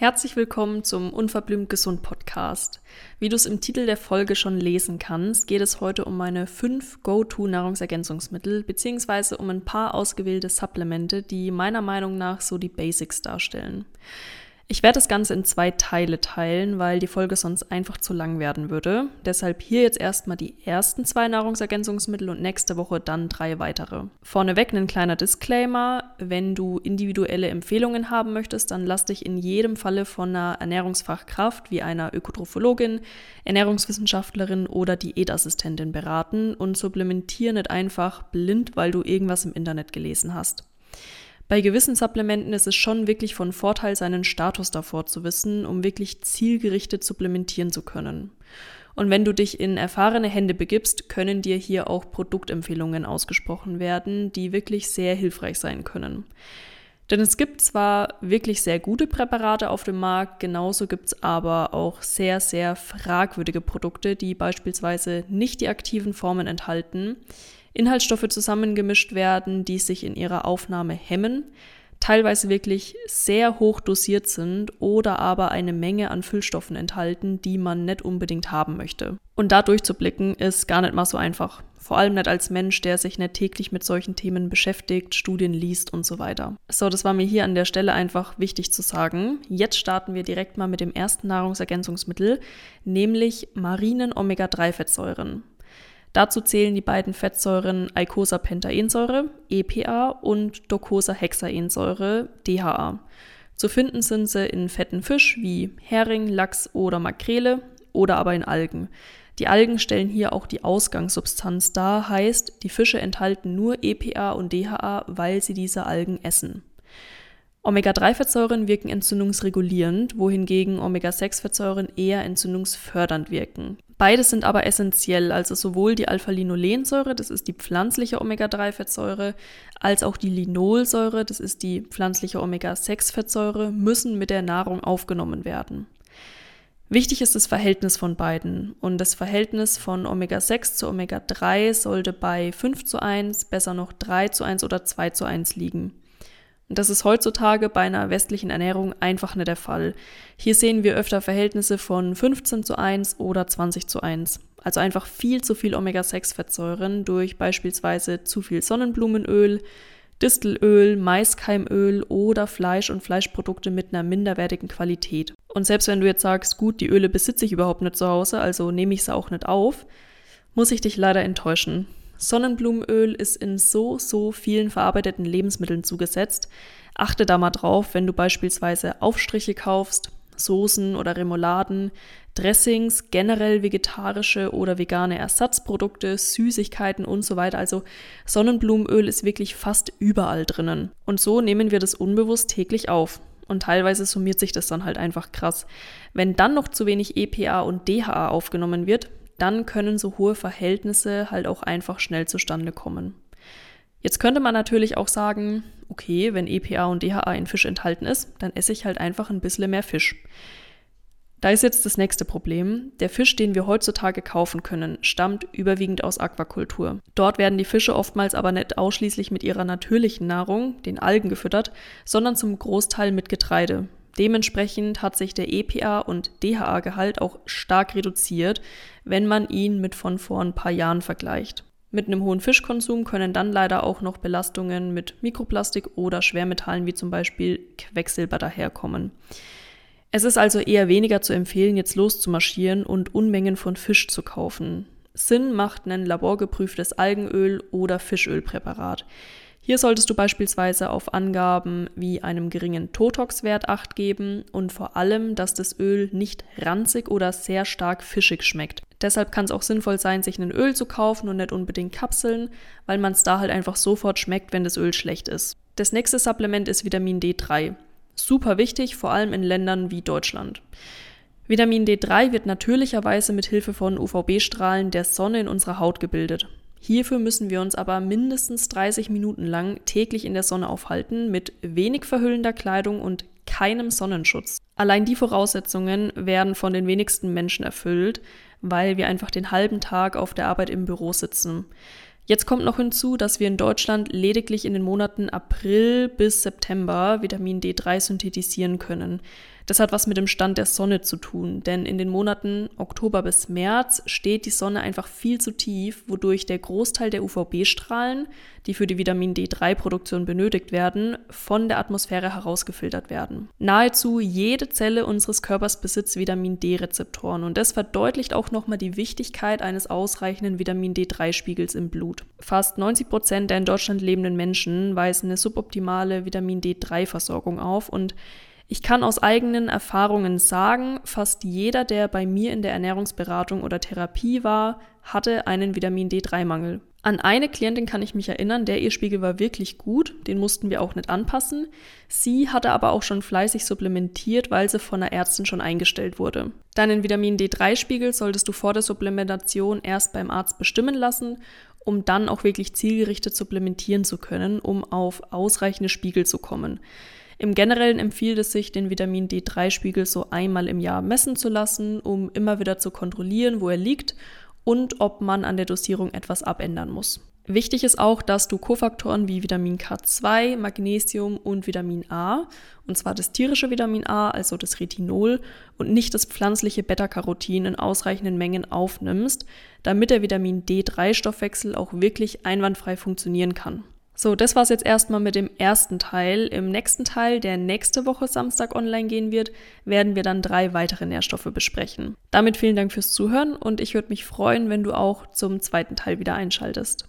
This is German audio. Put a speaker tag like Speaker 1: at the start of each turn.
Speaker 1: Herzlich willkommen zum Unverblümt Gesund Podcast. Wie du es im Titel der Folge schon lesen kannst, geht es heute um meine fünf Go-To-Nahrungsergänzungsmittel beziehungsweise um ein paar ausgewählte Supplemente, die meiner Meinung nach so die Basics darstellen. Ich werde das Ganze in zwei Teile teilen, weil die Folge sonst einfach zu lang werden würde. Deshalb hier jetzt erstmal die ersten zwei Nahrungsergänzungsmittel und nächste Woche dann drei weitere. Vorneweg ein kleiner Disclaimer. Wenn du individuelle Empfehlungen haben möchtest, dann lass dich in jedem Falle von einer Ernährungsfachkraft wie einer Ökotrophologin, Ernährungswissenschaftlerin oder Diätassistentin beraten und supplementiere nicht einfach blind, weil du irgendwas im Internet gelesen hast. Bei gewissen Supplementen ist es schon wirklich von Vorteil, seinen Status davor zu wissen, um wirklich zielgerichtet supplementieren zu können. Und wenn du dich in erfahrene Hände begibst, können dir hier auch Produktempfehlungen ausgesprochen werden, die wirklich sehr hilfreich sein können. Denn es gibt zwar wirklich sehr gute Präparate auf dem Markt, genauso gibt es aber auch sehr, sehr fragwürdige Produkte, die beispielsweise nicht die aktiven Formen enthalten, Inhaltsstoffe zusammengemischt werden, die sich in ihrer Aufnahme hemmen, teilweise wirklich sehr hoch dosiert sind oder aber eine Menge an Füllstoffen enthalten, die man nicht unbedingt haben möchte. Und da durchzublicken ist gar nicht mal so einfach. Vor allem nicht als Mensch, der sich nicht täglich mit solchen Themen beschäftigt, Studien liest und so weiter. So, das war mir hier an der Stelle einfach wichtig zu sagen. Jetzt starten wir direkt mal mit dem ersten Nahrungsergänzungsmittel, nämlich marinen Omega-3-Fettsäuren. Dazu zählen die beiden Fettsäuren Eicosapentaensäure, EPA, und Docosahexaensäure, DHA. Zu finden sind sie in fetten Fisch wie Hering, Lachs oder Makrele oder aber in Algen. Die Algen stellen hier auch die Ausgangssubstanz dar, heißt, die Fische enthalten nur EPA und DHA, weil sie diese Algen essen. Omega-3-Fettsäuren wirken entzündungsregulierend, wohingegen Omega-6-Fettsäuren eher entzündungsfördernd wirken. Beides sind aber essentiell, also sowohl die Alpha-Linolensäure, das ist die pflanzliche Omega-3-Fettsäure, als auch die Linolsäure, das ist die pflanzliche Omega-6-Fettsäure, müssen mit der Nahrung aufgenommen werden. Wichtig ist das Verhältnis von beiden und das Verhältnis von Omega-6 zu Omega-3 sollte bei 5 zu 1, besser noch 3 zu 1 oder 2 zu 1 liegen. Und das ist heutzutage bei einer westlichen Ernährung einfach nicht der Fall. Hier sehen wir öfter Verhältnisse von 15 zu 1 oder 20 zu 1. Also einfach viel zu viel Omega-6-Fettsäuren durch beispielsweise zu viel Sonnenblumenöl, Distelöl, Maiskeimöl oder Fleisch und Fleischprodukte mit einer minderwertigen Qualität. Und selbst wenn du jetzt sagst, gut, die Öle besitze ich überhaupt nicht zu Hause, also nehme ich sie auch nicht auf, muss ich dich leider enttäuschen. Sonnenblumenöl ist in so, so vielen verarbeiteten Lebensmitteln zugesetzt. Achte da mal drauf, wenn du beispielsweise Aufstriche kaufst, Soßen oder Remouladen, Dressings, generell vegetarische oder vegane Ersatzprodukte, Süßigkeiten und so weiter. Also Sonnenblumenöl ist wirklich fast überall drinnen. Und so nehmen wir das unbewusst täglich auf. Und teilweise summiert sich das dann halt einfach krass. Wenn dann noch zu wenig EPA und DHA aufgenommen wird, dann können so hohe Verhältnisse halt auch einfach schnell zustande kommen. Jetzt könnte man natürlich auch sagen, okay, wenn EPA und DHA in Fisch enthalten ist, dann esse ich halt einfach ein bisschen mehr Fisch. Da ist jetzt das nächste Problem. Der Fisch, den wir heutzutage kaufen können, stammt überwiegend aus Aquakultur. Dort werden die Fische oftmals aber nicht ausschließlich mit ihrer natürlichen Nahrung, den Algen, gefüttert, sondern zum Großteil mit Getreide, Dementsprechend hat sich der EPA und DHA-Gehalt auch stark reduziert, wenn man ihn mit von vor ein paar Jahren vergleicht. Mit einem hohen Fischkonsum können dann leider auch noch Belastungen mit Mikroplastik oder Schwermetallen wie zum Beispiel Quecksilber daherkommen. Es ist also eher weniger zu empfehlen, jetzt loszumarschieren und Unmengen von Fisch zu kaufen. Sinn macht ein laborgeprüftes Algenöl oder Fischölpräparat. Hier solltest du beispielsweise auf Angaben wie einem geringen Totox-Wert acht geben und vor allem, dass das Öl nicht ranzig oder sehr stark fischig schmeckt. Deshalb kann es auch sinnvoll sein, sich ein Öl zu kaufen und nicht unbedingt Kapseln, weil man es da halt einfach sofort schmeckt, wenn das Öl schlecht ist. Das nächste Supplement ist Vitamin D3. Super wichtig, vor allem in Ländern wie Deutschland. Vitamin D3 wird natürlicherweise mit Hilfe von UVB-Strahlen der Sonne in unserer Haut gebildet. Hierfür müssen wir uns aber mindestens 30 Minuten lang täglich in der Sonne aufhalten, mit wenig verhüllender Kleidung und keinem Sonnenschutz. Allein die Voraussetzungen werden von den wenigsten Menschen erfüllt, weil wir einfach den halben Tag auf der Arbeit im Büro sitzen. Jetzt kommt noch hinzu, dass wir in Deutschland lediglich in den Monaten April bis September Vitamin D3 synthetisieren können. Das hat was mit dem Stand der Sonne zu tun, denn in den Monaten Oktober bis März steht die Sonne einfach viel zu tief, wodurch der Großteil der UVB-Strahlen, die für die Vitamin D3-Produktion benötigt werden, von der Atmosphäre herausgefiltert werden. Nahezu jede Zelle unseres Körpers besitzt Vitamin D-Rezeptoren und das verdeutlicht auch nochmal die Wichtigkeit eines ausreichenden Vitamin D3-Spiegels im Blut. Fast 90 Prozent der in Deutschland lebenden Menschen weisen eine suboptimale Vitamin D3-Versorgung auf und ich kann aus eigenen Erfahrungen sagen, fast jeder, der bei mir in der Ernährungsberatung oder Therapie war, hatte einen Vitamin D3-Mangel. An eine Klientin kann ich mich erinnern, der ihr Spiegel war wirklich gut, den mussten wir auch nicht anpassen. Sie hatte aber auch schon fleißig supplementiert, weil sie von der Ärztin schon eingestellt wurde. Deinen Vitamin D3-Spiegel solltest du vor der Supplementation erst beim Arzt bestimmen lassen, um dann auch wirklich zielgerichtet supplementieren zu können, um auf ausreichende Spiegel zu kommen. Im Generellen empfiehlt es sich, den Vitamin D3-Spiegel so einmal im Jahr messen zu lassen, um immer wieder zu kontrollieren, wo er liegt und ob man an der Dosierung etwas abändern muss. Wichtig ist auch, dass du Kofaktoren wie Vitamin K2, Magnesium und Vitamin A, und zwar das tierische Vitamin A, also das Retinol, und nicht das pflanzliche Beta-Carotin in ausreichenden Mengen aufnimmst, damit der Vitamin D3-Stoffwechsel auch wirklich einwandfrei funktionieren kann. So, das war's jetzt erstmal mit dem ersten Teil. Im nächsten Teil, der nächste Woche Samstag online gehen wird, werden wir dann drei weitere Nährstoffe besprechen. Damit vielen Dank fürs Zuhören und ich würde mich freuen, wenn du auch zum zweiten Teil wieder einschaltest.